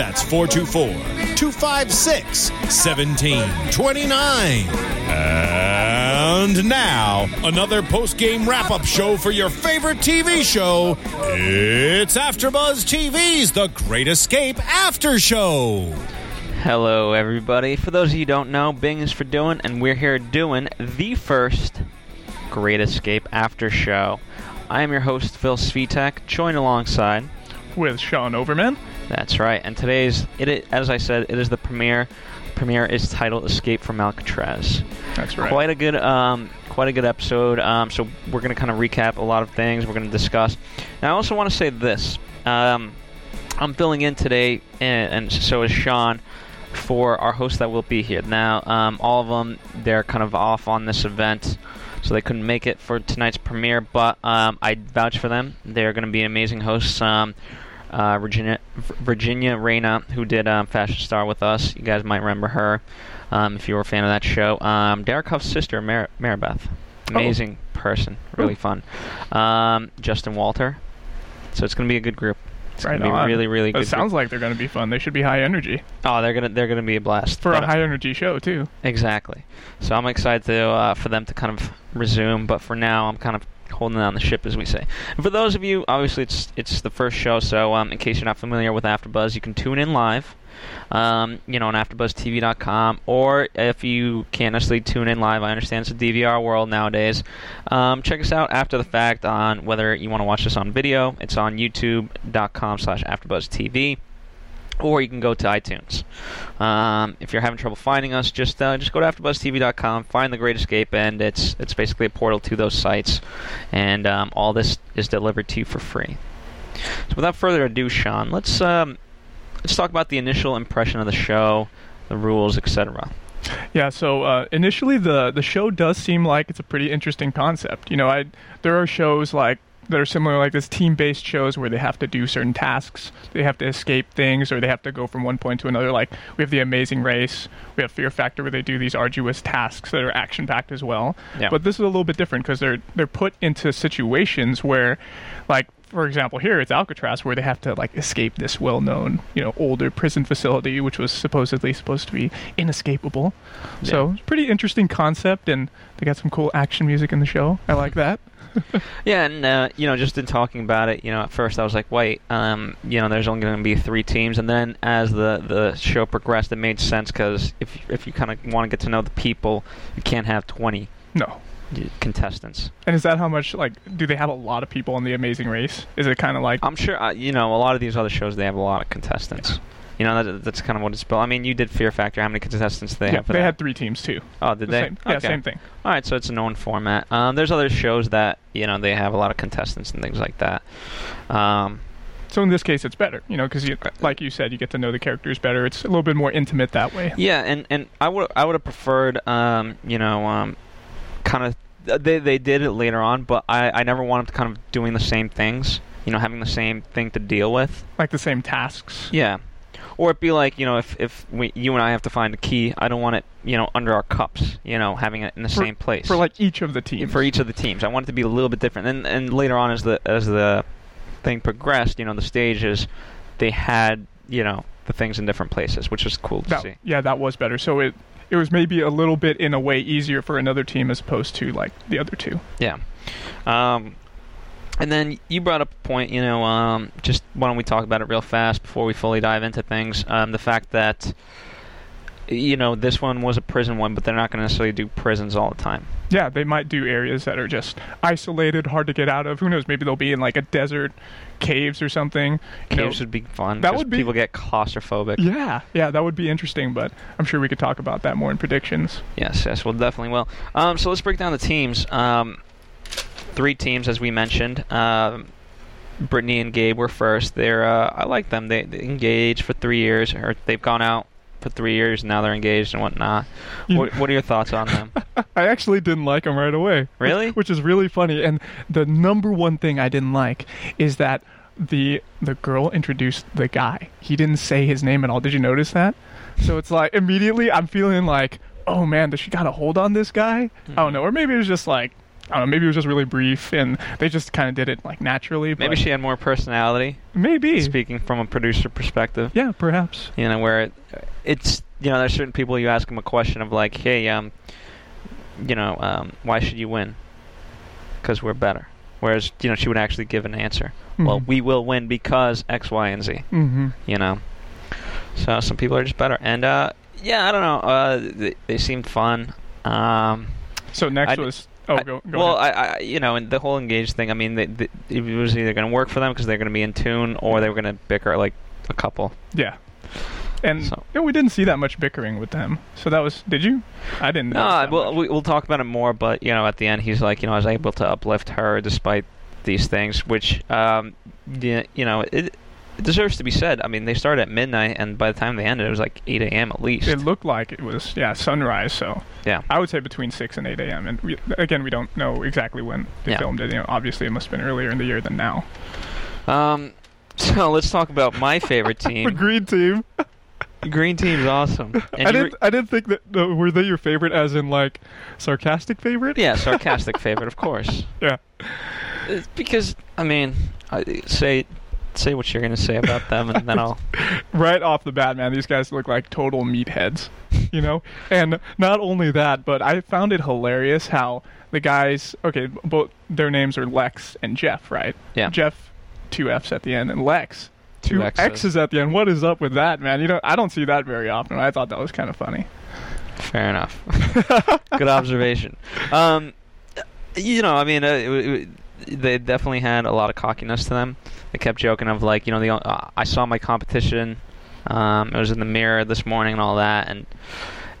That's 424 256 1729. And now, another post game wrap up show for your favorite TV show. It's AfterBuzz TV's The Great Escape After Show. Hello, everybody. For those of you who don't know, Bing is for doing, and we're here doing the first Great Escape After Show. I am your host, Phil Svitek, joined alongside. with Sean Overman. That's right. And today's, it, as I said, it is the premiere. Premiere is titled "Escape from Alcatraz." That's right. Quite a good, um, quite a good episode. Um, so we're going to kind of recap a lot of things. We're going to discuss. Now, I also want to say this. Um, I'm filling in today, and, and so is Sean for our hosts that will be here. Now, um, all of them they're kind of off on this event, so they couldn't make it for tonight's premiere. But um, I vouch for them. They're going to be amazing hosts. Um, uh, Virginia Virginia Reyna, who did um, Fashion Star with us. You guys might remember her um, if you were a fan of that show. Um, Derek Hough's sister, Mar- Marabeth. Amazing person, really fun. Um, Justin Walter. So it's going to be a good group. It's Right going to be on. really, really It sounds like they're going to be fun. They should be high energy Oh, they're gonna they're gonna be a blast for But, a high energy show too. Exactly. So I'm excited to uh, for them to kind of resume, but for now I'm kind of holding down the ship, as we say. And for those of you, obviously it's it's the first show, so um, in case you're not familiar with AfterBuzz, you can tune in live. Um, you know, on AfterBuzzTV.com, or if you can't necessarily tune in live, I understand it's a DVR world nowadays. Um, check us out after the fact on whether you want to watch this on video. It's on YouTube.com/slash AfterBuzzTV or you can go to iTunes. Um, if you're having trouble finding us, just uh, just go to AfterBuzzTV.com, find the Great Escape, and it's it's basically a portal to those sites, and um, all this is delivered to you for free. So without further ado, Sean, let's um, let's talk about the initial impression of the show, the rules, etc. Yeah. So uh, initially, the the show does seem like it's a pretty interesting concept. You know, I there are shows like that are similar like this team-based shows where they have to do certain tasks, they have to escape things, or they have to go from one point to another. Like we have the Amazing Race, we have Fear Factor where they do these arduous tasks that are action-packed as well. Yeah. But this is a little bit different because they're they're put into situations where, like for example, here it's Alcatraz where they have to like escape this well-known, you know, older prison facility which was supposedly supposed to be inescapable. So it's a pretty interesting concept, and they got some cool action music in the show. I like that. Yeah, and uh, you know, just in talking about it, you know, at first I was like, wait, um, you know, there's only going to be three teams, and then as the the show progressed, it made sense because if if you kind of want to get to know the people, you can't have 20 No. Contestants. And is that how much like do they have a lot of people on the Amazing Race? Is it kind of like I'm sure, uh, you know, a lot of these other shows they have a lot of contestants. You know, that, that's kind of what it's built. I mean, you did Fear Factor. How many contestants do they yeah, have? They that? had three teams too. Oh, did The they? Same, yeah, Okay. same thing. All right, so it's a known format. Um, there's other shows that you know they have a lot of contestants and things like that. Um, So in this case, it's better, you know, because you, like you said, you get to know the characters better. It's a little bit more intimate that way. Yeah, and, and I would I would have preferred um, you know um, kind of they they did it later on, but I I never wanted to kind of doing the same things. You know, having the same thing to deal with. Like the same tasks. Yeah. Or it'd be like, you know, if, if we, you and I have to find a key, I don't want it, you know, under our cups, you know, having it in the For- same place. For like each of the teams. for each of the teams. I want it to be a little bit different. And and later on, as the as the thing progressed, you know, the stages, they had you know the things in different places, which was cool to That- see. yeah, that was better. So it it was maybe a little bit in a way easier for another team as opposed to like the other two. Yeah. Um, and then you brought up a point, you know, um, just why don't we talk about it real fast before we fully dive into things? Um, the fact that you know, this one was a prison one, but they're not going to necessarily do prisons all the time. Yeah, they might do areas that are just isolated, hard to get out of. Who knows? Maybe they'll be in like a desert, caves or something. You know, Caves would be fun. That would be- people get claustrophobic. yeah, yeah, that would be interesting. But I'm sure we could talk about that more in predictions. Yes, yes, well, definitely will. Um, so let's break down the teams. Um, three teams, as we mentioned. Um, Brittany and Gabe were first. They're uh, I like them. They, they engaged for three years, or they've gone out for three years. and Now they're engaged and whatnot. What, what are your thoughts on them? I actually didn't like him right away. Really? Which is really funny. And the number one thing I didn't like is that the the girl introduced the guy. He didn't say his name at all. Did you notice that? So it's like immediately I'm feeling like, oh man, does she got a hold on this guy? I don't mm-hmm. know. Or maybe it was just like I don't know, maybe it was just really brief and they just kind of did it like naturally. Maybe she had more personality. maybe Speaking from a producer perspective, yeah, perhaps. you know, where it, it's you know, there's certain people you ask them a question of like, hey, um, you know, um, why should you win? Because we're better. Whereas you know, she would actually give an answer. Well, Mhm. we will win because X, Y, and Z. Mm-hmm. You know, so some people are just better. And uh, yeah, I don't know. Uh, they, they seemed fun. Um, So next I- was oh go, go well. I, I, you know, and the whole engaged thing. I mean, they, they, it was either going to work for them because they're going to be in tune, or they were going to bicker like a couple. yeah. And So- you know, we didn't see that much bickering with them. So that was did you? I didn't. No, we'll, we- we'll talk about it more, but you know, at the end, he's like, you know, I was able to uplift her despite these things, which, um, you know, it, it deserves to be said. I mean, they started at midnight, and by the time they ended, it was like 8 a.m. at least. It looked like it was yeah sunrise. So Yeah. I would say between six and eight a.m. And we, again, we don't know exactly when they Yeah. filmed it. You know, obviously it must have been earlier in the year than now. Um, so let's talk about my favorite team, The team. green team. Green team's awesome. And I didn't. I didn't think that. Uh, were they your favorite, as in like sarcastic favorite? yeah, sarcastic favorite, of course. Yeah. It's because I mean, I, say say what you're gonna say about them, and then I'll. right off the bat, man, these guys look like total meatheads, you know. and not only that, but I found it hilarious how the guys. Okay, both their names are Lex and Jeff, right? Yeah. Jeff, two F's at the end, and Lex, Two two X's. X's at the end. What is up with that, man? You know, I don't see that very often. I thought that was kind of funny. Fair enough. Good observation. Um, you know, I mean, uh, it, it, they definitely had a lot of cockiness to them. They kept joking of like, you know, the uh, I saw my competition. Um, it was in the mirror this morning and all that. And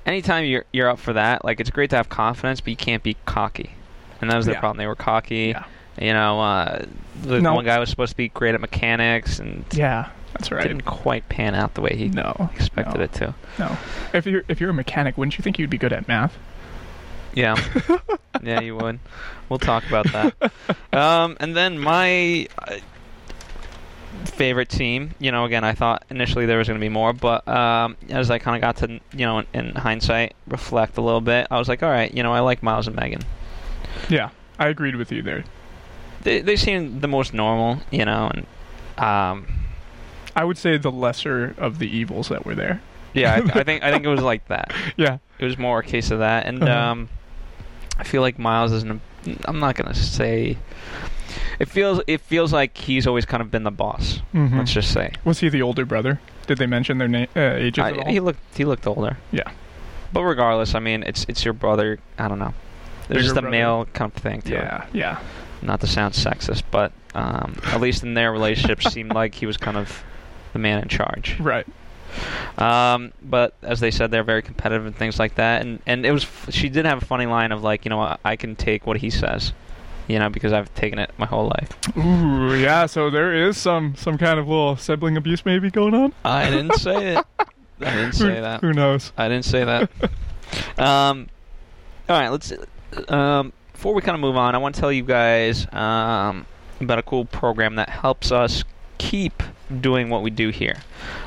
anytime you're you're up for that, like, it's great to have confidence, but you can't be cocky. And that was their Yeah. problem. They were cocky. Yeah. You know, uh, the No. one guy was supposed to be great at mechanics and Yeah, that's right. didn't quite pan out the way he no, expected no, it to. No. If you're if you're a mechanic, wouldn't you think you'd be good at math? Yeah. yeah, you would. We'll talk about that. Um, and then my uh, favorite team, you know, again, I thought initially there was going to be more, but um, as I kind of got to, you know, in, in hindsight, reflect a little bit, I was like, all right, you know, I like Miles and Megan. Yeah, I agreed with you there. They they seem the most normal, you know, and um, I would say the lesser of the evils that were there. yeah, I, I think I think it was like that. Yeah. It was more a case of that, and Uh-huh. um, I feel like Miles isn't. I'm not gonna say. It feels it feels like he's always kind of been the boss. Mhm. Let's just say. Was he the older brother? Did they mention their na- uh, ages at all? he looked he looked older. Yeah. But regardless, I mean, it's it's your brother. I don't know. There's Bigger just a brother. male kind of thing to it. yeah, yeah. Not to sound sexist, but um, at least in their relationship, seemed like he was kind of the man in charge. Right. Um, but as they said, they're very competitive and things like that. And and it was f- she did have a funny line of like, you know, I, I can take what he says, you know, because I've taken it my whole life. Ooh, yeah. So there is some some kind of little sibling abuse maybe going on. I didn't say it. I didn't say that. Who knows? I didn't say that. um, all right, let's. Um, before we kind of move on, I want to tell you guys um, about a cool program that helps us keep doing what we do here.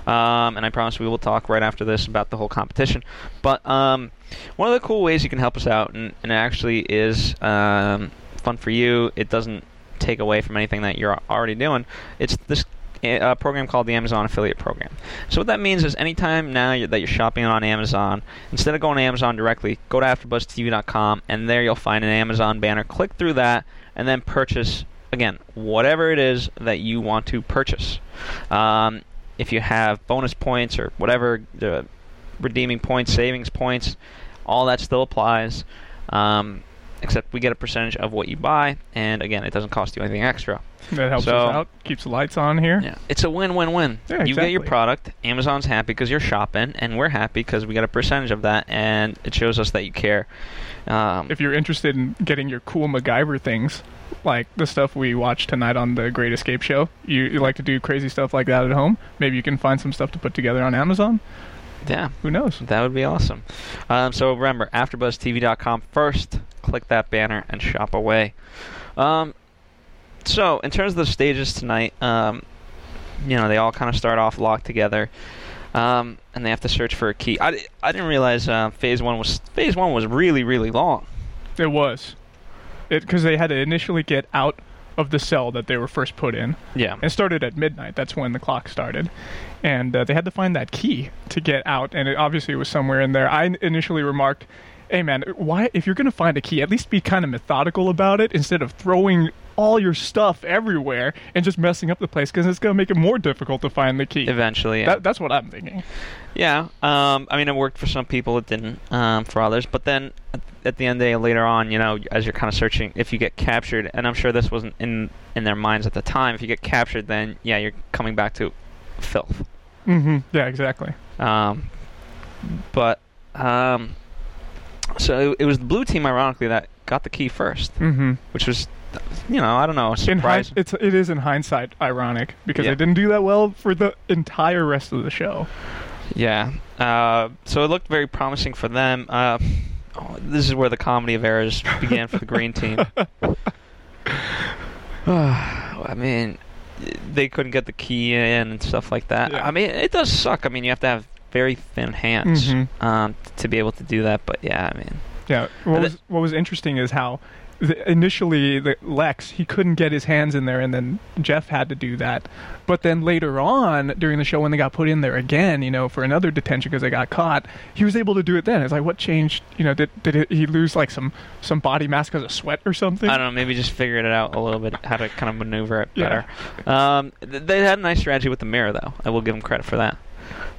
Um, and I promise we will talk right after this about the whole competition. But um, one of the cool ways you can help us out, and, and it actually is um, fun for you, it doesn't take away from anything that you're already doing. It's this uh, program called the Amazon Affiliate Program. So what that means is anytime now you're, that you're shopping on Amazon, instead of going to Amazon directly, go to AfterBuzzTV.com, and there you'll find an Amazon banner. Click through that, and then purchase again whatever it is that you want to purchase. Um, if you have bonus points or whatever the redeeming points, savings points, all that still applies. Um, except we get a percentage of what you buy, and again, it doesn't cost you anything extra. That helps So- us out. Keeps the lights on here. Yeah, it's a win-win-win. Yeah, You get your product, Amazon's happy because you're shopping, and we're happy because we get a percentage of that, and it shows us that you care. Um, If you're interested in getting your cool MacGyver things, like the stuff we watched tonight on the Great Escape show, you, you like to do crazy stuff like that at home, maybe you can find some stuff to put together on Amazon. yeah, Who knows? that would be awesome. Um, so remember, AfterBuzzTV.com first. Click that banner and shop away. Um, so in terms of the stages tonight, um, you know they all kind of start off locked together. Um, and they have to search for a key. I, I didn't realize uh, phase one was phase one was really really long. It was. It because they had to initially get out of the cell that they were first put in. Yeah, It started at midnight. That's when the clock started, and uh, they had to find that key to get out. And it obviously it was somewhere in there. I initially remarked, "Hey, man, why? If you're gonna find a key, at least be kind of methodical about it instead of throwing all your stuff everywhere and just messing up the place because it's gonna make it more difficult to find the key." eventually. Yeah. That, that's what I'm thinking. Yeah, um, I mean, it worked for some people. It didn't um, for others. But then, at, the end of the day, later on, you know, as you're kind of searching, if you get captured, and I'm sure this wasn't in in their minds at the time. If you get captured, then yeah, you're coming back to filth. Mm-hmm. Yeah, exactly. Um, but um, so it was the blue team, ironically, that got the key first, mm-hmm. which was, you know, I don't know, surprise. hind- it's it is in hindsight ironic because Yeah. they didn't do that well for the entire rest of the show. Yeah. Uh, so it looked very promising for them. Uh, oh, this is where the comedy of errors began for the green team. I mean, they couldn't get the key in and stuff like that. Yeah. I mean, it does suck. I mean, you have to have very thin hands Mhm. um, to be able to do that. But yeah, I mean, Yeah. What was what was interesting is how the, initially the Lex he couldn't get his hands in there, and then Jeff had to do that. But then later on during the show, when they got put in there again, you know, for another detention because they got caught, he was able to do it. Then it's like, what changed? You know, did did it, he lose like some some body mass because of sweat or something? I don't know. Maybe just figured it out a little bit how to kind of maneuver it Yeah. better. Um, th- they had a nice strategy with the mirror, though. I will give them credit for that.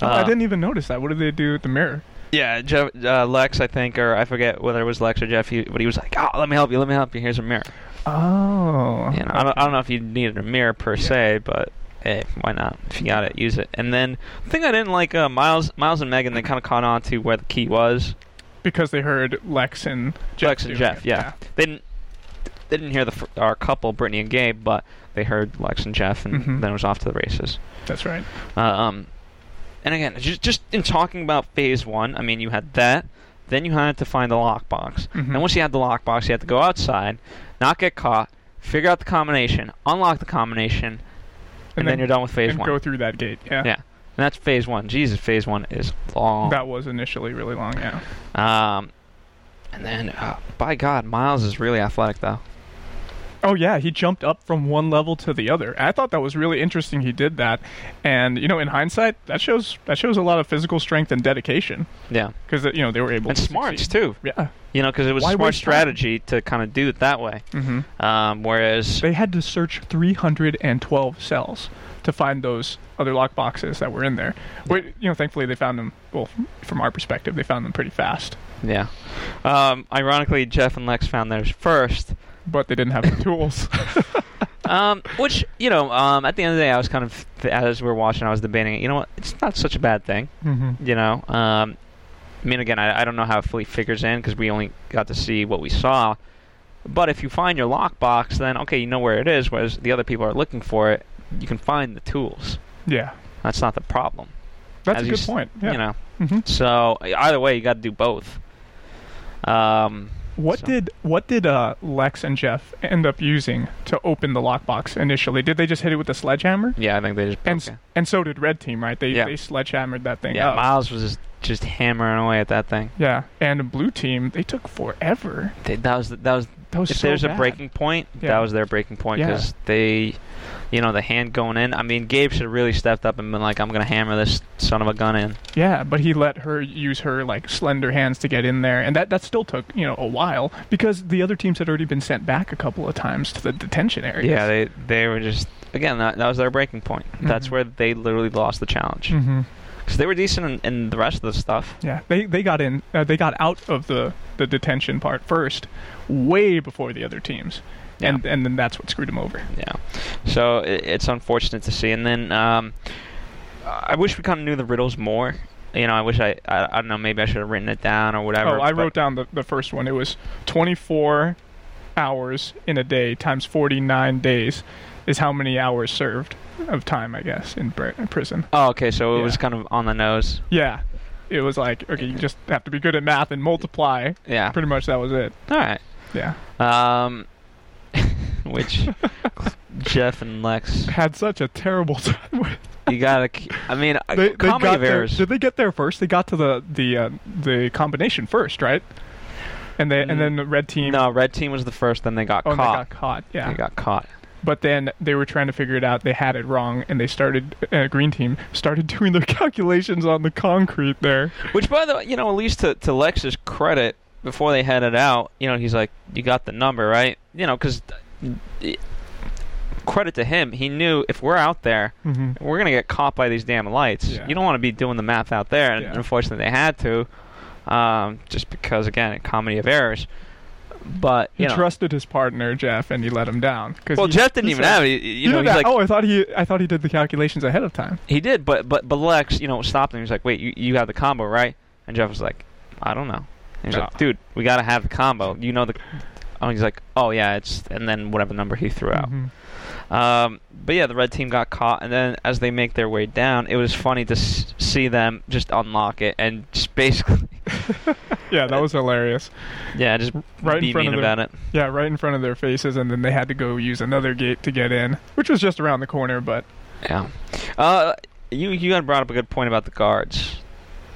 Oh, I Uh, didn't even notice that. What did they do with the mirror? Yeah, Jeff, uh, Lex, I think, or I forget whether it was Lex or Jeff, he, but he was like, "Oh, let me help you, let me help you. Here's a mirror." Oh, You know, I, don't, I don't know if you needed a mirror per se, but hey, why not? If you got it, use it. And then the thing I didn't like, uh, Miles, Miles and Megan, they kind of caught on to where the key was. because they heard Lex and Jeff. Lex and Jeff, it. yeah. They didn't. They didn't hear the fr- our couple, Brittany and Gabe, but they heard Lex and Jeff, and Mhm. then it was off to the races. that's right. Uh, um, and again, just just in talking about phase one, I mean, you had that. Then you had to find the lockbox. Mhm. And once you had the lockbox, you had to go outside, not get caught, figure out the combination, unlock the combination, and, then, you're done with phase and one. go through that gate. Yeah. Yeah. And that's phase one. Jesus, phase one is long. That was initially really long. Yeah. um, and then, uh, by God, Miles is really athletic, though. Oh yeah, he jumped up from one level to the other. I thought that was really interesting. He did that, and you know, in hindsight, that shows that shows a lot of physical strength and dedication Yeah. because you know they were able And to smarts, succeed. too. Yeah. You know, because it was Why a smart strategy to kind of do it that way. hmm Um, whereas, They had to search 312 cells to find those other lock boxes that were in there. But you know, thankfully they found them. Well, from our perspective, they found them pretty fast. yeah. Um, ironically, Jeff and Lex found theirs first. But they didn't have the tools. Um, which you know, um, at the end of the day, I was kind of as we were watching, I was debating. You know what? It's not such a bad thing. hmm You know, um, I mean, again, I, I don't know how it fully figures in because we only got to see what we saw. But if you find your lockbox, then okay, you know where it is. Whereas the other people are looking for it, you can find the tools. Yeah, That's not the problem. that's As a good s- point. Yeah. You know, hmm so either way, you got to do both. Um, What So- did what did uh, Lex and Jeff end up using to open the lockbox initially? Did they just hit it with a sledgehammer? yeah, I think they just And s and so did Red Team, right? They Yeah. they sledgehammered that thing Yeah, up. Miles was just, just hammering away at that thing. yeah, and Blue Team they took forever. They, that was That was if so there's a breaking point, Yeah. that was their breaking point Yeah. because they, you know, the hand going in. I mean, Gabe should have really stepped up and been like, "I'm gonna hammer this son of a gun in." Yeah, but he let her use her like slender hands to get in there, and that that still took you know a while because the other teams had already been sent back a couple of times to the detention area. Yeah, they they were just again that that was their breaking point. That's Mhm. where they literally lost the challenge hmm because they were decent in, in the rest of the stuff. Yeah, they they got in. Uh, they got out of the the detention part first, way before the other teams, and and then that's what screwed them over. Yeah, so it, it's unfortunate to see. And then um, I wish we kind of knew the riddles more. You know, I wish I, I I don't know maybe I should have written it down or whatever. Oh, I wrote down the the first one. It was 24 hours in a day times 49 days is how many hours served of time, I guess, in, br- in prison. Oh, okay, so it was kind of on the nose. Yeah. It was like, okay, you just have to be good at math and multiply. Yeah. Pretty much that was it. All right. Yeah. Um, which Jeff and Lex, Had such a terrible time with. you gotta. I mean, They, they comedy got of there, did they get there first? They got to the the uh, the combination first, right? And they and then the red team. No, red team was the first. Then they got oh, and they got caught. Yeah. They got caught. But then they were trying to figure it out. They had it wrong, and they started. Uh, green team started doing their calculations on the concrete there. Which, by the way, you know, at least to, to Lex's credit, before they headed out, you know, he's like, "You got the number, right?" You know, because credit to him, he knew if we're out there, Mm-hmm. we're gonna get caught by these damn lights. Yeah. You don't want to be doing the math out there, and Yeah. unfortunately, they had to, um, just because again, comedy of errors. But He know, trusted his partner Jeff, and he let him down. well, he- Jeff didn't even said- have it. You You know, he's like, oh, I thought he, I thought he did the calculations ahead of time. He did, but but but Lex, you know, stopped him. He's like, "Wait, you you have the combo, right?" And Jeff was like, "I don't know." And he's No. like, "Dude, we gotta have the combo. You know the." Oh, he's like, "Oh yeah, it's," and then whatever number he threw out. Mhm. Um, but yeah, the red team got caught, and then as they make their way down, it was funny to s- see them just unlock it and just basically, Yeah, that was hilarious. yeah, just Right in front of their- about it. Yeah, right in front of their faces, and then they had to go use another gate to get in, which was just around the corner. But Yeah. Uh, you you had brought up a good point about the guards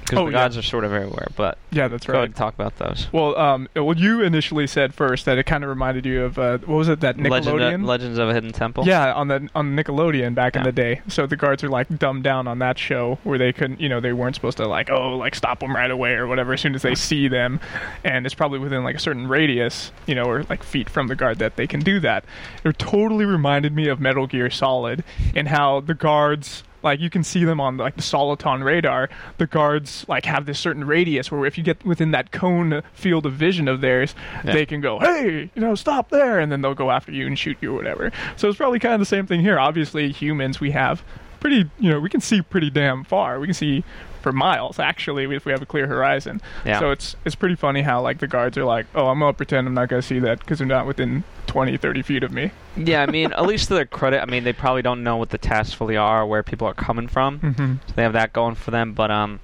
because Oh, the yeah. guards are sort of everywhere. But yeah, that's go right. ahead and talk about those. Well, um, well, you initially said first that it kind of reminded you of uh, what was it that Legend Nickelodeon? Legends of a Hidden Temple. Yeah, on the on Nickelodeon back in the day. So the guards are like dumbed down on that show where they couldn't, you know, they weren't supposed to like oh like stop them right away or whatever as soon as they see them, and it's probably within like a certain radius, you know, or like feet from the guard that they can do that. It totally reminded me of Metal Gear Solid and how the guards. Like you can see them on like the Soliton radar. The guards like have this certain radius where if you get within that cone field of vision of theirs, Yeah. they can go, "Hey, you know, stop there," and then they'll go after you and shoot you or whatever. So it's probably kind of the same thing here. Obviously, humans we have pretty, you know, we can see pretty damn far. We can see for miles actually if we have a clear horizon. Yeah. So it's it's pretty funny how like the guards are like, "Oh, I'm gonna pretend I'm not gonna see that because they're not within 20, 30 feet of me." Yeah, I mean, at least to their credit, I mean, they probably don't know what the tasks fully are, where people are coming from. Mm-hmm. So they have that going for them. But um,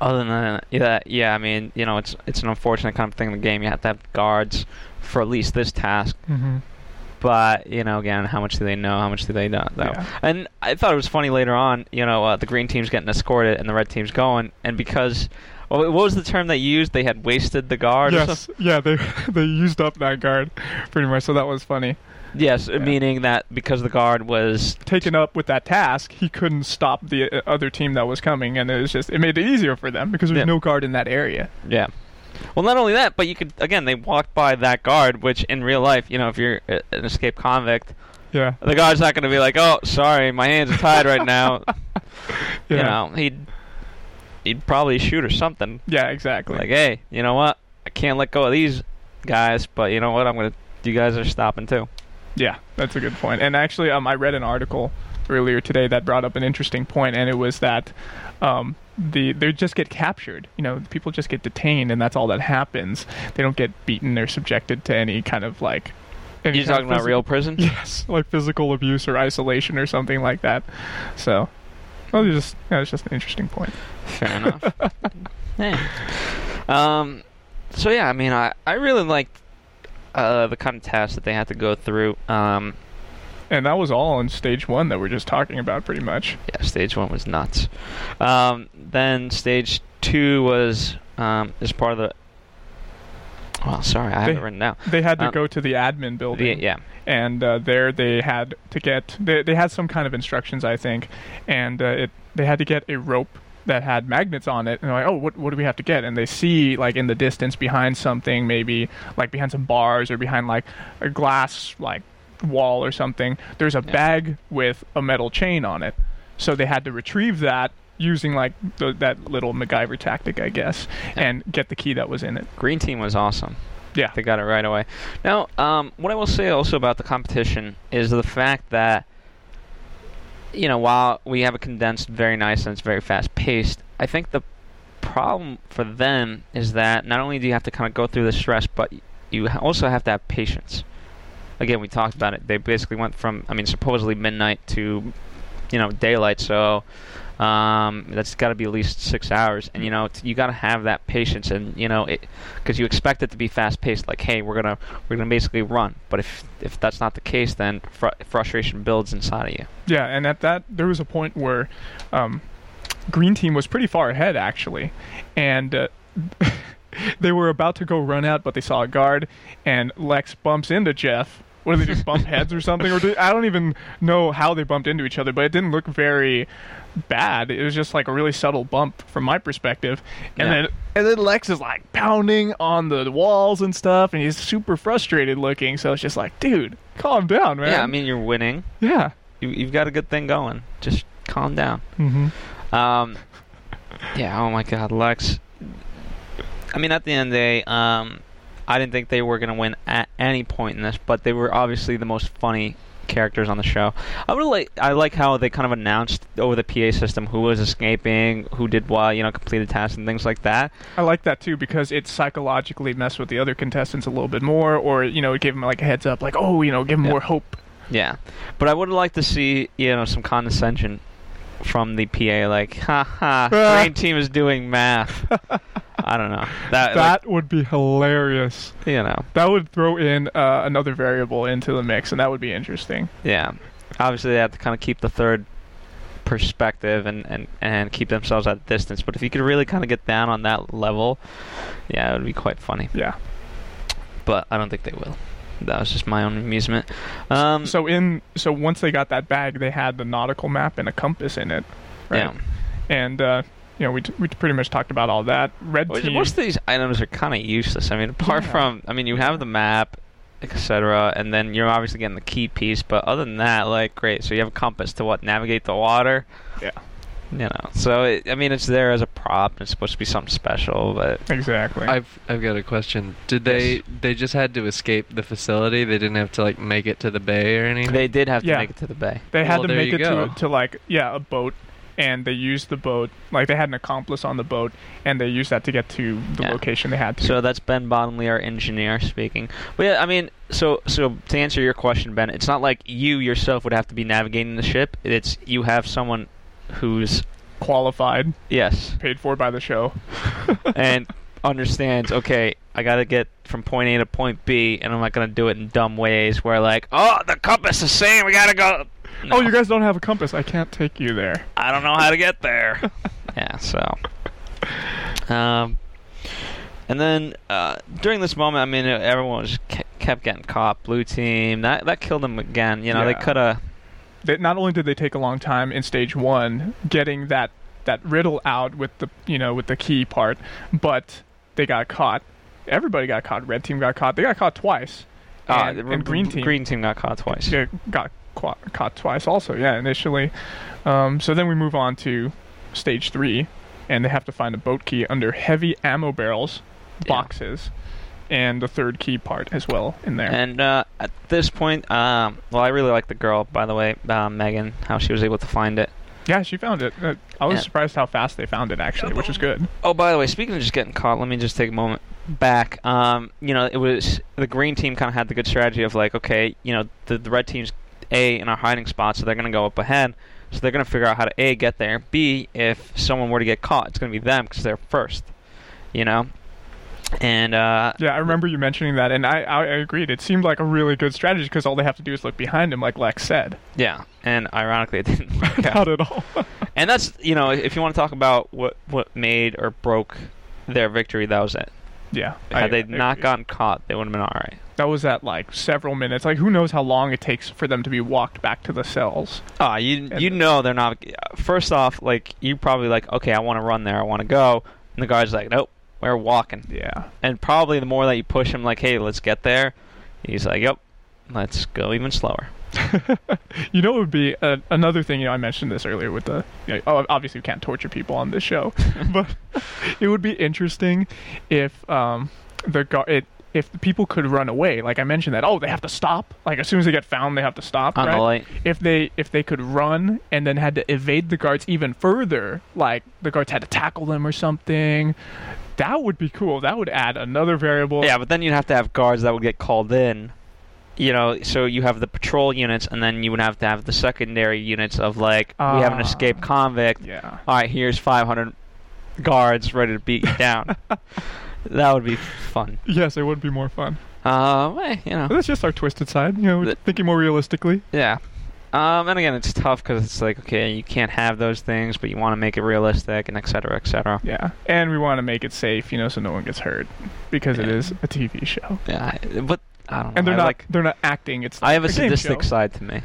other than that, yeah, yeah, I mean, you know, it's it's an unfortunate kind of thing in the game. You have to have guards for at least this task. Mm-hmm. But you know, again, how much do they know? How much do they not know? Yeah. And I thought it was funny later on. You know, uh, the green team's getting escorted and the red team's going, and because. Well, what was the term they used? They had wasted the guard. Yes, yeah, they they used up that guard pretty much. So that was funny. Yes, meaning that because the guard was Taken up with that task, he couldn't stop the uh, other team that was coming, and it was just it made it easier for them because there's Yeah. no guard in that area. Yeah. Well, not only that, but you could again they walked by that guard, which in real life, you know, if you're an escaped convict, Yeah, the guard's not going to be like, "Oh, sorry, my hands are tied right now." yeah, You know, he'd he'd probably shoot or something. yeah, exactly. Like, hey, you know what? I can't let go of these guys, but you know what? I'm gonna. You guys are stopping too. Yeah, that's a good point. And actually, um, I read an article earlier today that brought up an interesting point, and it was that um, the they just get captured. You know, people just get detained, and that's all that happens. They don't get beaten or subjected to any kind of like. You're talking about real prison? Yes, like physical abuse or isolation or something like that. So, well, it's just yeah, it's just an interesting point. Fair enough. Um. So yeah, I mean, I I really liked uh, the kind of tasks that they had to go through. Um. And that was all in stage one that we're just talking about, pretty much. Yeah, stage one was nuts. Um, then stage two was um, as part of the. Well, sorry, I have They- it written down. They had to Um, go to the admin building. The, yeah, and uh, there they had to get they, they had some kind of instructions I think, and uh, it they had to get a rope that had magnets on it and they're like oh what what do we have to get and they see like in the distance behind something maybe like behind some bars or behind like a glass like wall or something there's a Yeah. bag with a metal chain on it so they had to retrieve that using like the, that little MacGyver tactic, I guess, and get the key that was in it. Green team was awesome. Yeah. They got it right away. Now, um, what I will say also about the competition is the fact that, you know, while we have a condensed, very nice and it's very fast paced, I think the problem for them is that not only do you have to kind of go through the stress, but you also have to have patience. Again, we talked about it. They basically went from, I mean, supposedly midnight to, you know, daylight. So um, that's got to be at least six hours, and you know, you got to have that patience, and you know, because you expect it to be fast paced. Like, hey, we're gonna we're gonna basically run, but if if that's not the case, then fr- frustration builds inside of you. Yeah, and at that there was a point where um, Green Team was pretty far ahead actually, and uh, they were about to go run out, but they saw a guard, and Lex bumps into Jeff. What did they do? Bump heads or something? Or I don't even know how they bumped into each other, but it didn't look very bad. It was just like a really subtle bump from my perspective. And Yeah. then and then Lex is like pounding on the walls and stuff, and he's super frustrated looking. So it's just like, dude, calm down, man. Yeah, I mean, you're winning. yeah. You, you've got a good thing going. Just calm down. Mm-hmm. Um, yeah. Oh my God, Lex. I mean, at the end of the day, um, I didn't think they were going to win at any point in this, but they were obviously the most funny characters on the show. I really like I like how they kind of announced over the PA system who was escaping, who did what, you know, completed tasks and things like that. I like that too because it psychologically messed with the other contestants a little bit more, or you know, it gave them like a heads up, like oh, you know, give them Yeah. more hope. Yeah, but I would like to see you know some condescension from the PA, like, ha ha, green team is doing math. I don't know that, That would be hilarious. you know, That would throw in uh, another variable into the mix, and that would be interesting. yeah. Obviously, they have to kind of keep the third perspective and, and, and keep themselves at distance. But if you could really kind of get down on that level, yeah, it would be quite funny. Yeah. But I don't think they will. That was just my own amusement. Um, So in so once they got that bag, they had the nautical map and a compass in it, right? yeah. And uh, you know, we t- we pretty much talked about all that. Red Most team. most of these items are kind of useless. I mean, apart Yeah. from, I mean, you have the map, etc., and then you're obviously getting the key piece. But other than that, like, great. So you have a compass to what navigate the water. Yeah. You know, so it, I mean, it's there as a prop. It's supposed to be something special, but exactly. I've I've got a question. Did they Yes. they just had to escape the facility? They didn't have to like make it to the bay or anything. they did have to Yeah. make it to the bay. they had Well, to make it go. to to like yeah a boat, and they used the boat like they had an accomplice on the boat, and they used that to get to the Yeah. location they had to. So that's Ben Bottomley, our engineer, speaking. But yeah, I mean, so so to answer your question, Ben, it's not like you yourself would have to be navigating the ship. It's you have someone who's qualified, yes paid for by the show. and understands. Okay, I got to get from point A to point B, and I'm not gonna do it in dumb ways where like, oh, the compass is saying we gotta go. No, Oh, you guys don't have a compass. I can't take you there. I don't know how to get there. yeah, so. Um, and then uh, during this moment, I mean, uh, everyone was ke- kept getting caught. Blue team that that killed them again. You know, they could have. Not only did they take a long time in stage one getting that that riddle out with the you know with the key part, but they got caught. Everybody got caught. Red team got caught. They got caught twice. And, and green team Green team got caught twice. yeah, got qua- caught twice also. Yeah, initially. Um, so then we move on to stage three, and they have to find a boat key under heavy ammo barrels, Yeah. boxes, and the third key part as well in there. And uh, at this point, um, well, I really like the girl, by the way, uh, Megan, how she was able to find it. yeah, she found it. Uh, I was Yeah. surprised how fast they found it actually, which is good. Oh, by the way, speaking of just getting caught, let me just take a moment back. Um, you know, it was the green team kind of had the good strategy of like, okay, you know, the, the red team's A in our hiding spot, so they're going to go up ahead. So they're going to figure out how to A, get there. B, if someone were to get caught, it's going to be them because they're first. You know? And, uh, Yeah, I remember you mentioning that, and I, I agreed. It seemed like a really good strategy because all they have to do is look behind him, like Lex said. yeah. And ironically, it didn't work out. At all. And that's, you know, if you want to talk about what, what made or broke their victory, that was it. yeah. Had I- they I not agree. gotten caught, they would have been all right. That was at like several minutes. Like who knows how long it takes for them to be walked back to the cells. Ah, you And- you know they're not. First off, like you probably like, okay, I want to run there, I want to go, and the guard's like, nope, we're walking. Yeah. And probably the more that you push him, like, hey, let's get there, he's like, yep, let's go even slower. You know, it would be a, another thing. You know, I mentioned this earlier with the. You know, oh, obviously, we can't torture people on this show, but it would be interesting if um the guard it if the people could run away. Like I mentioned that. Oh, they have to stop. Like as soon as they get found, they have to stop. On the right? light. If they if they could run and then had to evade the guards even further, like the guards had to tackle them or something. That would be cool. That would add another variable. Yeah, but then you'd have to have guards that would get called in. You know, so you have the patrol units, and then you would have to have the secondary units of like, we have an Ah. escaped convict. Yeah. All right, here's 500 guards ready to beat you down. that would be fun. Yes, it would be more fun. Uh, you know, But that's just our twisted side. You know, thinking more realistically. yeah. Um, and again, it's tough because it's like, okay, you can't have those things, but you want to make it realistic and et cetera, et cetera. Yeah, and we want to make it safe, you know, so no one gets hurt because it Yeah. is a TV show, Yeah, but I don't know. and they're I not like. they're not acting. It's I have a a sadistic show. side to me.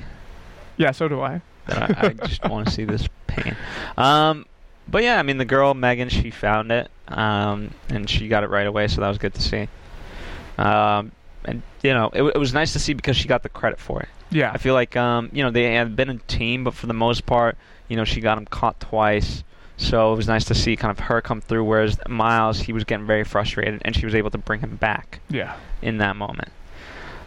Yeah, so do I. I, I just want to see this pain. Um, but yeah, I mean, the girl Megan, she found it, um, and she got it right away, so that was good to see. Um, and you know, it, it was nice to see because she got the credit for it. Yeah, I feel like um, you know they had been a team, but for the most part, you know, she got him caught twice. So it was nice to see kind of her come through, whereas Miles, he was getting very frustrated, and she was able to bring him back yeah. in that moment.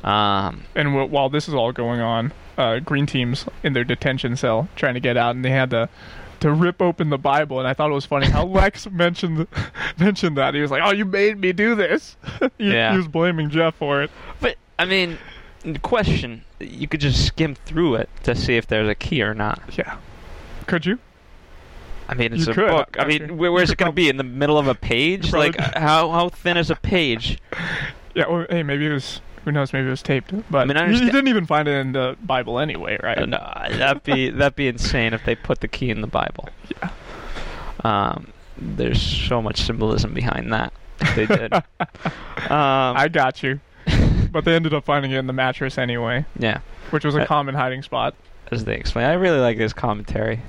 Um, And w- while this is all going on, uh, Green Team's in their detention cell trying to get out, and they had to to rip open the Bible. And I thought it was funny how Lex mentioned mentioned that he was like, "Oh, you made me do this." he, Yeah. he was blaming Jeff for it. But I mean, the question you could just skim through it to see if there's a key or not. Yeah, could you? I mean, it's You a could, book. I mean, where, where's it going to be in the middle of a page? Like, how how thin is a page? Yeah. Or hey, maybe it was. Who knows? Maybe it was taped. But I mean, I you- didn't even find it in the Bible anyway, right? No, that'd be that'd be insane if they put the key in the Bible. Yeah. Um, there's so much symbolism behind that. They did. um, I got you. but they ended up finding it in the mattress anyway, yeah, which was a Uh, common hiding spot. as they explain. I really like this commentary.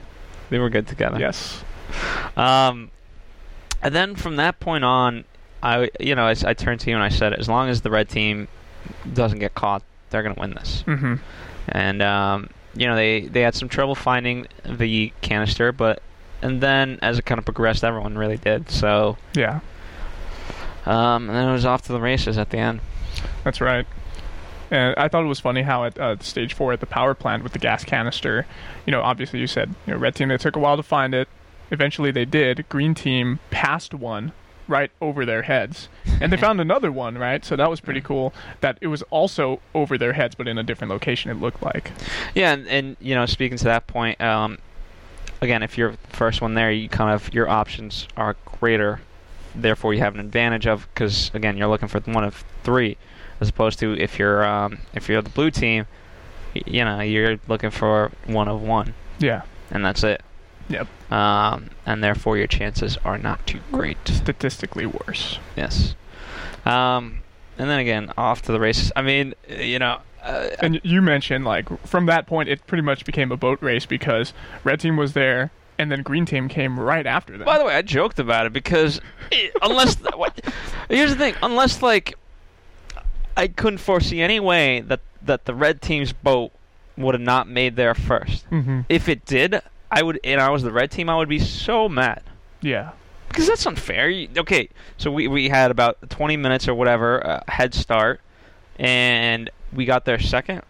They were good together. Yes. Um, and then from that point on, I you know I, I turned to you and I said, as long as the red team doesn't get caught, they're gonna win this. Mm-hmm. And um, you know they they had some trouble finding the canister, but and then as it kind of progressed, everyone really did. So Yeah, um, and then it was off to the races at the end. that's right. And I thought it was funny how at uh, stage four at the power plant with the gas canister, you know, obviously you said, you know, red team, they took a while to find it. Eventually they did. Green team passed one right over their heads. And they found another one, right? So that was pretty cool that it was also over their heads, but in a different location, it looked like. Yeah, and, and you know, speaking to that point, um, again, if you're the first one there, you kind of your options are greater. Therefore, you have an advantage of because again, you're looking for one of three, as opposed to if you're um, if you're the blue team, y- you know, you're looking for one of one, Yeah. and that's it. Yep. Um, and therefore, your chances are not too great. Statistically worse. Yes. Um, and then again, off to the races. I mean, you know. Uh, And you mentioned like from that point, it pretty much became a boat race because red team was there, and then green team came right after them. By the way, I joked about it because unless what, here's the thing, unless like I couldn't foresee any way that that the red team's boat would have not made there first. Mm-hmm. If it did, I would, and I was the red team, I would be so mad Yeah. because that's unfair. You- Okay, so we we had about 20 minutes or whatever uh, head start, and we got there second.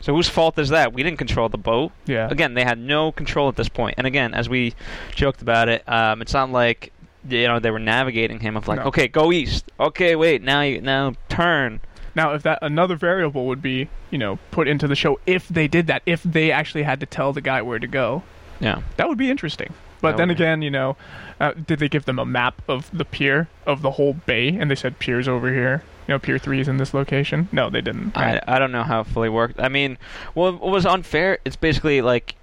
So whose fault is that? We didn't control the boat Yeah. again, they had no control at this point. And again, as we joked about it, um, it's not like you know they were navigating him of like, No. okay, go east. Okay, wait, now you now turn. Now, if that another variable would be, you know, put into the show if they did that, if they actually had to tell the guy where to go, Yeah, that would be interesting. But That then again, you know, uh, did they give them a map of the pier of the whole bay, and they said piers over here? You know, pier three is in this location. No, they didn't. I, I don't know how it fully worked. I mean, well, what was unfair? It's basically like,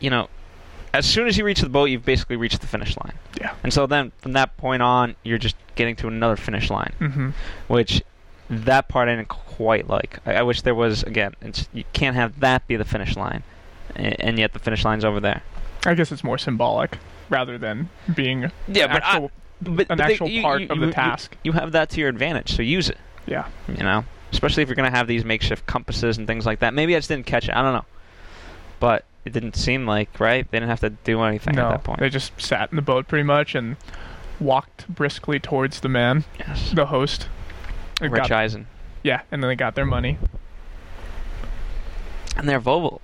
you know, as soon as you reach the boat, you've basically reached the finish line. Yeah. And so then from that point on, you're just getting to another finish line. mm-hmm. which that part I didn't quite like. I, I wish there was again. It's, you can't have that be the finish line, and, and yet the finish line's over there. I guess it's more symbolic rather than being Yeah, but I- But an thing- actual you- part you- of you- the task. You, have that to your advantage, so use it. yeah. You know. especially if you're going to have these makeshift compasses and things like that. Maybe I just didn't catch it. I don't know, but it didn't seem like right. They didn't have to do anything no, at that point. they just sat in the boat pretty much and walked briskly towards the man, yes. the host. Rich got- Eisen yeah, and then they got their money and their Volvo.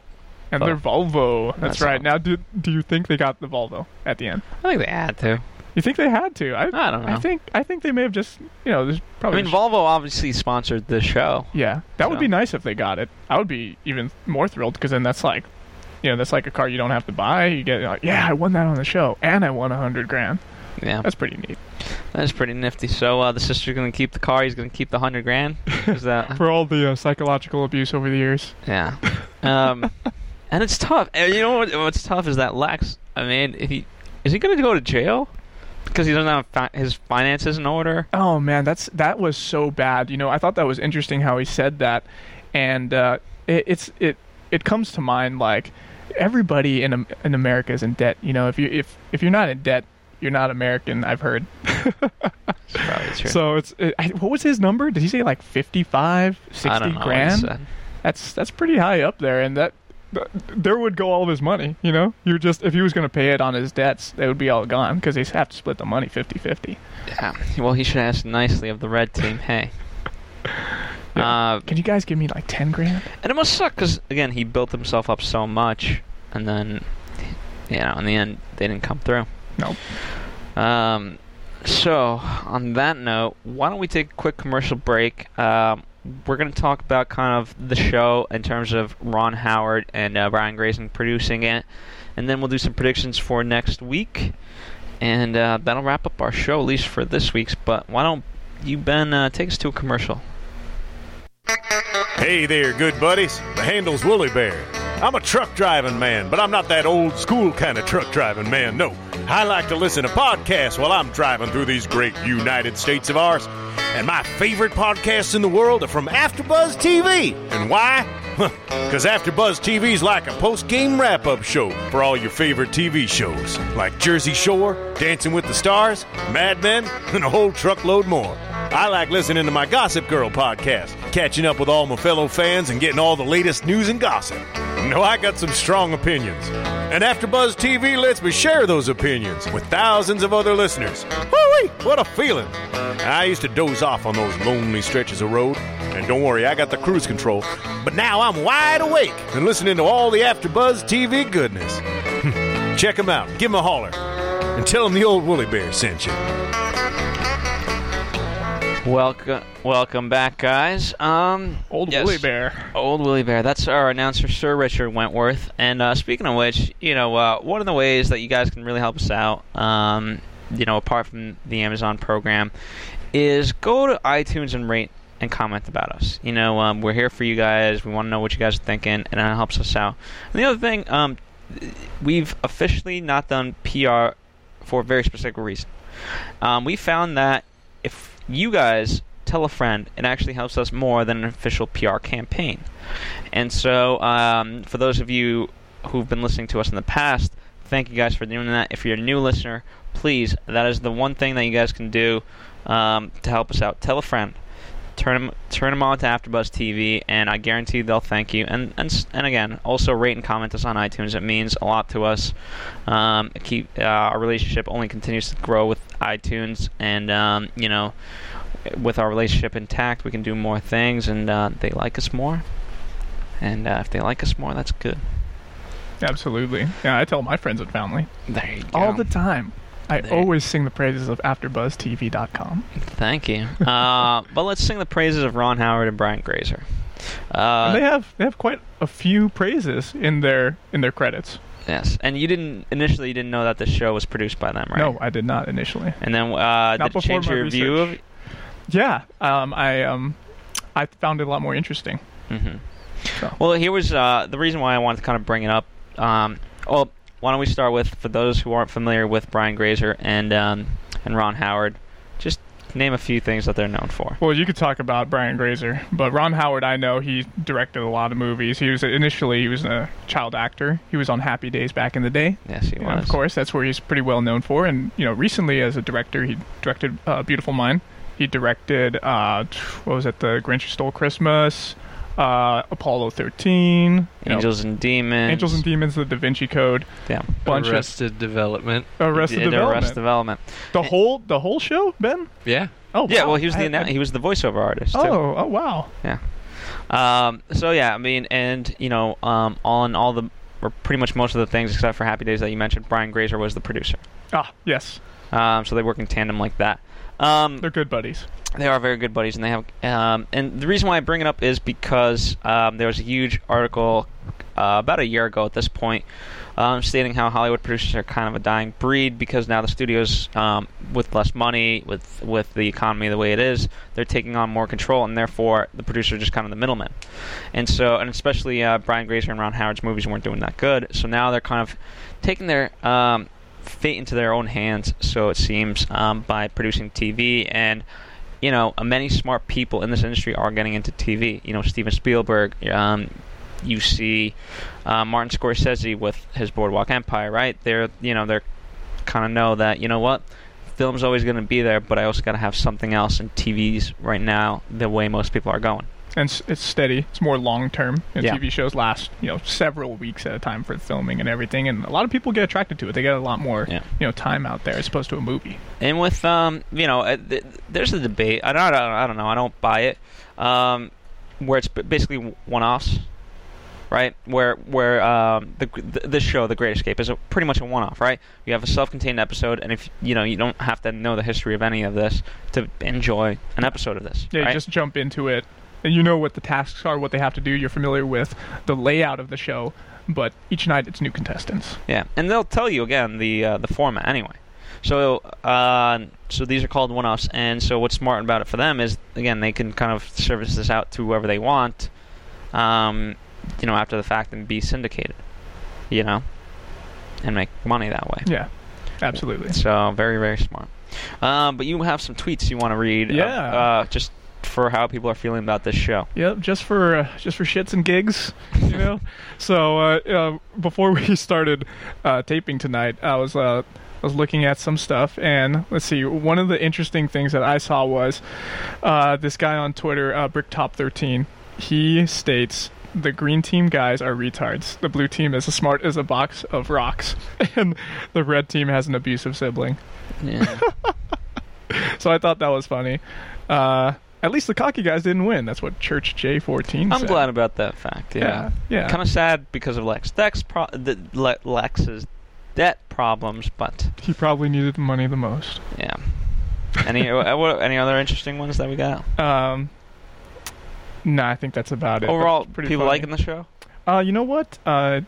And their Volvo. That's, right. Now, do do you think they got the Volvo at the end? I think they had to. You think they had to? I, I don't know. I think I think they may have just you know there's probably. I mean, Volvo obviously sponsored the show. Yeah, that would be nice if they got it. I would be even more thrilled because then that's like, you know, that's like a car you don't have to buy. You get like, yeah, I won that on the show, and I won a hundred grand. Yeah, That's pretty neat that's pretty nifty. So uh, the sister's going to keep the car. He's going to keep the hundred grand. Is that? for all the uh, psychological abuse over the years. Yeah. Um, and it's tough. And you know what, what's tough is that Lex. I mean, if he is he going to go to jail because he doesn't have fi- his finances in order? Oh man, that's that was so bad. You know, I thought that was interesting how he said that, and uh, it, it's it it comes to mind like everybody in in America is in debt. You know, if you if if you're not in debt, you're not American. I've heard. It's probably true. So it's it, I, what was his number? Did he say like 55, 60 I don't know. what he grand? That's that's pretty high up there, and that. Th- There would go all of his money, you know. you're just if he was going to pay it on his debts, they would be all gone because they have to split the money 50-50. Yeah. Well, he should ask nicely of the red team. Hey. Uh, Can you guys give me like ten grand? and it must suck because again, he built himself up so much, and then, you know, in the end, they didn't come through. Nope. Um, so on that note, why don't we take a quick commercial break? Um, we're going to talk about kind of the show in terms of Ron Howard and uh, Brian Grazer producing it, and then we'll do some predictions for next week, and uh, that'll wrap up our show at least for this week's. But why don't you, Ben, uh, take us to a commercial? Hey there, good buddies. The handle's Woolly Bear. I'm a truck driving man, but I'm not that old school kind of truck driving man. No, I like to listen to podcasts while I'm driving through these great United States of ours. And my favorite podcasts in the world are from AfterBuzz TV. And why? Because AfterBuzz TV's like a post-game wrap-up show for all your favorite TV shows, like Jersey Shore, Dancing with the Stars, Mad Men, and a whole truckload more. I like listening to my Gossip Girl podcast, catching up with all my fellow fans and getting all the latest news and gossip. No, I got some strong opinions. And AfterBuzz TV lets me share those opinions with thousands of other listeners. Woo-wee, what a feeling. I used to doze off on those lonely stretches of road. And don't worry, I got the cruise control. But now I'm wide awake and listening to all the AfterBuzz TV goodness. Check them out. Give them a holler. And tell them the old Woolly Bear sent you. Welcome, welcome back, guys. Um, Old yes. Woolly Bear. Old Willie Bear. That's our announcer, Sir Richard Wentworth. And uh, speaking of which, you know, uh, one of the ways that you guys can really help us out, um, you know, apart from the Amazon program, is go to iTunes and rate and comment about us. You know, um, we're here for you guys. We want to know what you guys are thinking, and it helps us out. And the other thing, um, we've officially not done PR for a very specific reason. Um, we found that if you guys tell a friend, it actually helps us more than an official PR campaign. And so, um, for those of you who've been listening to us in the past, thank you guys for doing that. If you're a new listener, please, that is the one thing that you guys can do um, to help us out. Tell a friend. Turn them, turn them on to AfterBuzz TV, and I guarantee they'll thank you. And and and again, also rate and comment us on iTunes. It means a lot to us. Um, keep uh, our relationship only continues to grow with iTunes, and um, you know, with our relationship intact, we can do more things, and uh, they like us more. And uh, if they like us more, that's good. Absolutely. Yeah, I tell my friends and family There you go. all the time. I There- always sing the praises of AfterBuzzTV.com. Thank you. Uh, but let's sing the praises of Ron Howard and Brian Grazer. And they Uh, have they have quite a few praises in their in their credits. yes, and you didn't initially you didn't know that the show was produced by them, right? No, I did not initially. And then uh, did it change your view of? research. Yeah, um, I um, I found it a lot more interesting. hmm So. Well, here was uh, the reason why I wanted to kind of bring it up. Um, well, why don't we start with for those who aren't familiar with Brian Grazer and um, and Ron Howard, just name a few things that they're known for. Well, you could talk about Brian Grazer, but Ron Howard, I know he directed a lot of movies. He was initially he was a child actor. He was on Happy Days back in the day. Yes, he And was. of course, that's where he's pretty well known for. And you know, recently as a director, he directed uh, Beautiful Mind. He directed uh, what was it? The Grinch Who Stole Christmas, uh, Apollo 13, you know, Angels and Demons. Angels and Demons, The Da Vinci Code, Yeah. bunch Arrested Development. of Arrested Development. Arrested Development. the whole the whole show, Ben. Yeah. Oh Yeah, wow. well, he was the I- annou- I- he was the voiceover artist. Too. Oh, oh wow. Yeah. Um, so yeah, I mean, and you know, um, on all the or pretty much most of the things except for Happy Days that you mentioned, Brian Grazer was the producer. Ah, yes, Um, so they work in tandem like that. Um, they're good buddies. They are very good buddies, and they have. Um, and the reason why I bring it up is because um, there was a huge article uh, about a year ago at this point, um, stating how Hollywood producers are kind of a dying breed because now the studios, um, with less money, with with the economy the way it is, they're taking on more control, and therefore the producers are just kind of the middlemen. And so, and especially uh, Brian Grazer and Ron Howard's movies weren't doing that good, so now they're kind of taking their um, fate into their own hands, so it seems, um, by producing TV and you know, uh, many smart people in this industry are getting into TV. You know, Steven Spielberg. Um, you see uh, Martin Scorsese with his Boardwalk Empire, right? They're, you know, they're kind of know that you know what, film's always going to be there, but I also got to have something else. And TV's right now the way most people are going. And it's, steady. It's more long term. And Yeah. TV shows last you know several weeks at a time for filming and everything. And a lot of people get attracted to it. They get a lot more Yeah. you know time out there as opposed to a movie. And with um, you know, uh, th- there's a debate. I don't, I don't, I don't know. I don't buy it. Um, where it's basically one-offs, right? Where where um, the th- this show, The Great Escape, is a, pretty much a one-off, right? You have a self-contained episode, and if you know, you don't have to know the history of any of this to enjoy an episode of this. Yeah, right? you just jump into it, you know what the tasks are, what they have to do. You're familiar with the layout of the show, but each night it's new contestants. Yeah, and they'll tell you again the uh, the format anyway. So uh, so these are called one-offs, and so what's smart about it for them is again they can kind of service this out to whoever they want, um, you know, after the fact and be syndicated, you know, and make money that way. Yeah, absolutely. So very very smart. Um, but you have some tweets you want to read, uh, Yeah. uh, just for how people are feeling about this show. Yep, just for uh, just for shits and gigs, you know. so uh, uh, before we started uh, taping tonight, I was uh, I was looking at some stuff, and let's see. One of the interesting things that I saw was uh, this guy on Twitter, uh, Bricktop13. He states. The green team guys are retards. The blue team is as smart as a box of rocks, and the red team has an abusive sibling. Yeah. So I thought that was funny. Uh, at least the cocky guys didn't win. That's what Church J14 I'm said. glad about that fact. Yeah, yeah. Kind of sad because of Lex. Lex pro- the, Le- Lex's debt problems, but He probably needed the money the most. yeah. Any uh, what, any other interesting ones that we got? Um, no, I think that's about it. Overall, pretty people funny. liking the show. Uh, you know what? Uh,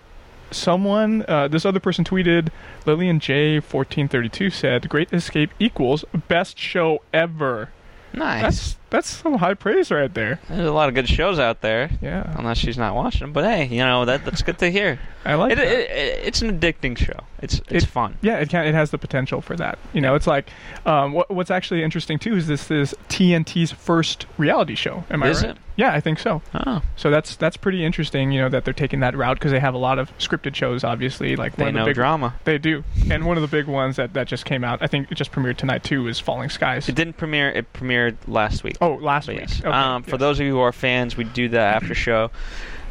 someone, uh, this other person tweeted, Lillian J fourteen thirty two said, "Great Escape equals best show ever." Nice. That's that's some high praise right there. There's a lot of good shows out there, Yeah, unless she's not watching them. But hey, you know that that's good to hear. I like It, it, it, it's an addicting show. It's it's It- fun. Yeah, it can. It has the potential for that. You know, it's like um, what, what's actually interesting too is this is TNT's first reality show. Am I Is right? it? Yeah, I think so. Oh, So that's that's pretty interesting. You know that they're taking that route because they have a lot of scripted shows. Obviously, like they one of the know big drama. They do, and one of the big ones that that just came out. I think it just premiered tonight too. Is Falling Skies. It didn't premiere. It premiered last week. Oh, last But week. yes. Okay, um, for yes. those of you who are fans, we do the after show.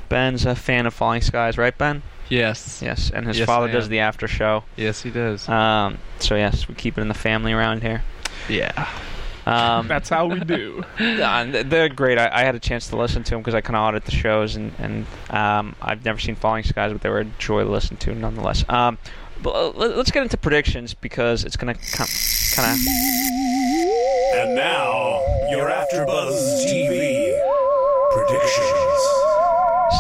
Ben's a fan of Falling Skies, right, Ben? Yes. Yes, and his Yes, father does the after show. Yes, he does. Um, so yes, we keep it in the family around here. yeah. Um, that's how we do. uh, they're great. I, I had a chance to listen to them because I kind of audit the shows, and and um, I've never seen Falling Skies, but they were a joy to listen to nonetheless. Um, but uh, let- let's get into predictions because it's gonna kind of. And now, your AfterBuzz TV predictions.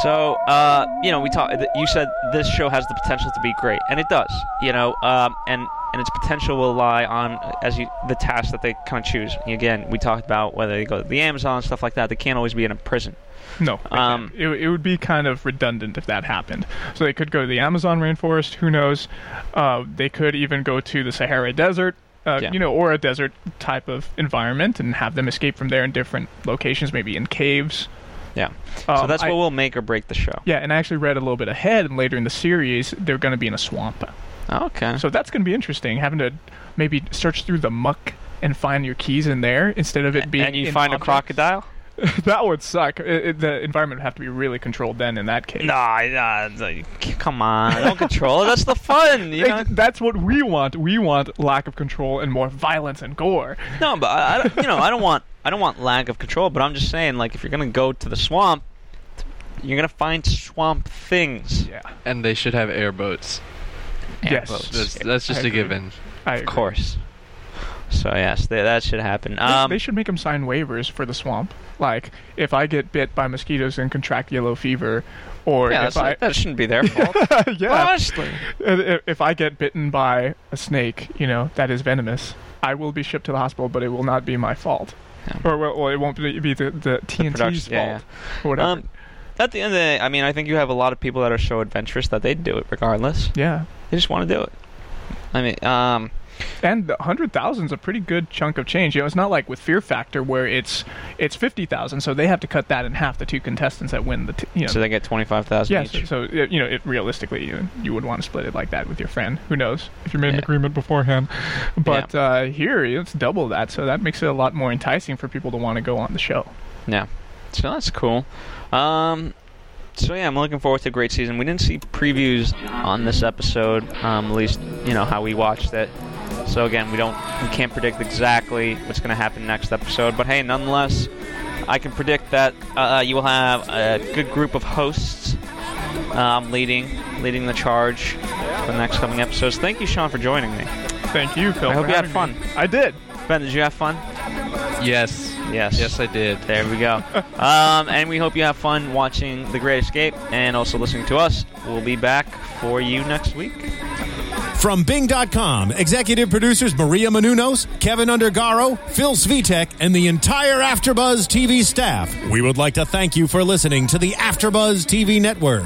So, uh, you know, we talked. You said this show has the potential to be great, and it does. You know, um, and and its potential will lie on uh, as you the task that they kind of choose. Again, we talked about whether they go to the Amazon stuff like that. They can't always be in a prison. No, Um, it, it would be kind of redundant if that happened. So they could go to the Amazon rainforest. Who knows? Uh, they could even go to the Sahara Desert. Uh, Yeah. You know, or a desert type of environment, and have them escape from there in different locations, maybe in caves. Yeah. so Um, that's I- what will make or break the show. Yeah, and I actually read a little bit ahead, and later in the series, they're going to be in a swamp. Oh, okay. So that's going to be interesting, having to maybe search through the muck and find your keys in there instead of it being and you in find a crocodile? that would suck. It, it- the environment would have to be really controlled then in that case. Nah, nah, nah, come on, don't control it. That's the fun, you know. That's what we want. We want lack of control and more violence and gore. No, but I, I don't- you know, I don't want I don't want lack of control. But I'm just saying, like, if you're gonna go to the swamp, you're gonna find swamp things. Yeah. And they should have airboats. Yes. Airboats. That's, that's just I a agree. given. I Of course. So yes, th- that should happen. Um, they should make them sign waivers for the swamp. Like, if I get bit by mosquitoes and contract yellow fever, or yeah, if that's, I that shouldn't be their fault. yeah, Honestly. if if I get bitten by a snake, you know that is venomous, I will be shipped to the hospital, but it will not be my fault, Yeah. or well, well, it won't be, be the, the TNT's production- yeah, fault, or whatever. Um, at the end of the day, I mean, I think you have a lot of people that are so adventurous that they'd do it regardless. yeah, They just want to do it. I mean, um, and the hundred thousand is a pretty good chunk of change. You know, it's not like with Fear Factor where it's it's fifty thousand, so they have to cut that in half. The two contestants that win the t- you know so they get twenty five thousand Yeah, each. so, so you know, it, realistically, you, you would want to split it like that with your friend. Who knows if you made an agreement beforehand? But uh, here, it's double that, so that makes it a lot more enticing for people to want to go on the show. Yeah. So that's cool. Um, so yeah, I'm looking forward to a great season. We didn't see previews on this episode, um, at least you know how we watched it. So again, we don't, we can't predict exactly what's going to happen next episode. But hey, nonetheless, I can predict that uh, you will have a good group of hosts um, leading, leading the charge for the next coming episodes. Thank you, Sean, for joining me. Thank you, Phil. I hope you had fun. me. I did. Ben, did you have fun? Yes. Yes. Yes, I did. There we go. um, and we hope you have fun watching The Great Escape and also listening to us. We'll be back for you next week. From Bing.com, executive producers Maria Menounos, Kevin Undergaro, Phil Svitek, and the entire Afterbuzz TV staff, we would like to thank you for listening to the Afterbuzz TV network.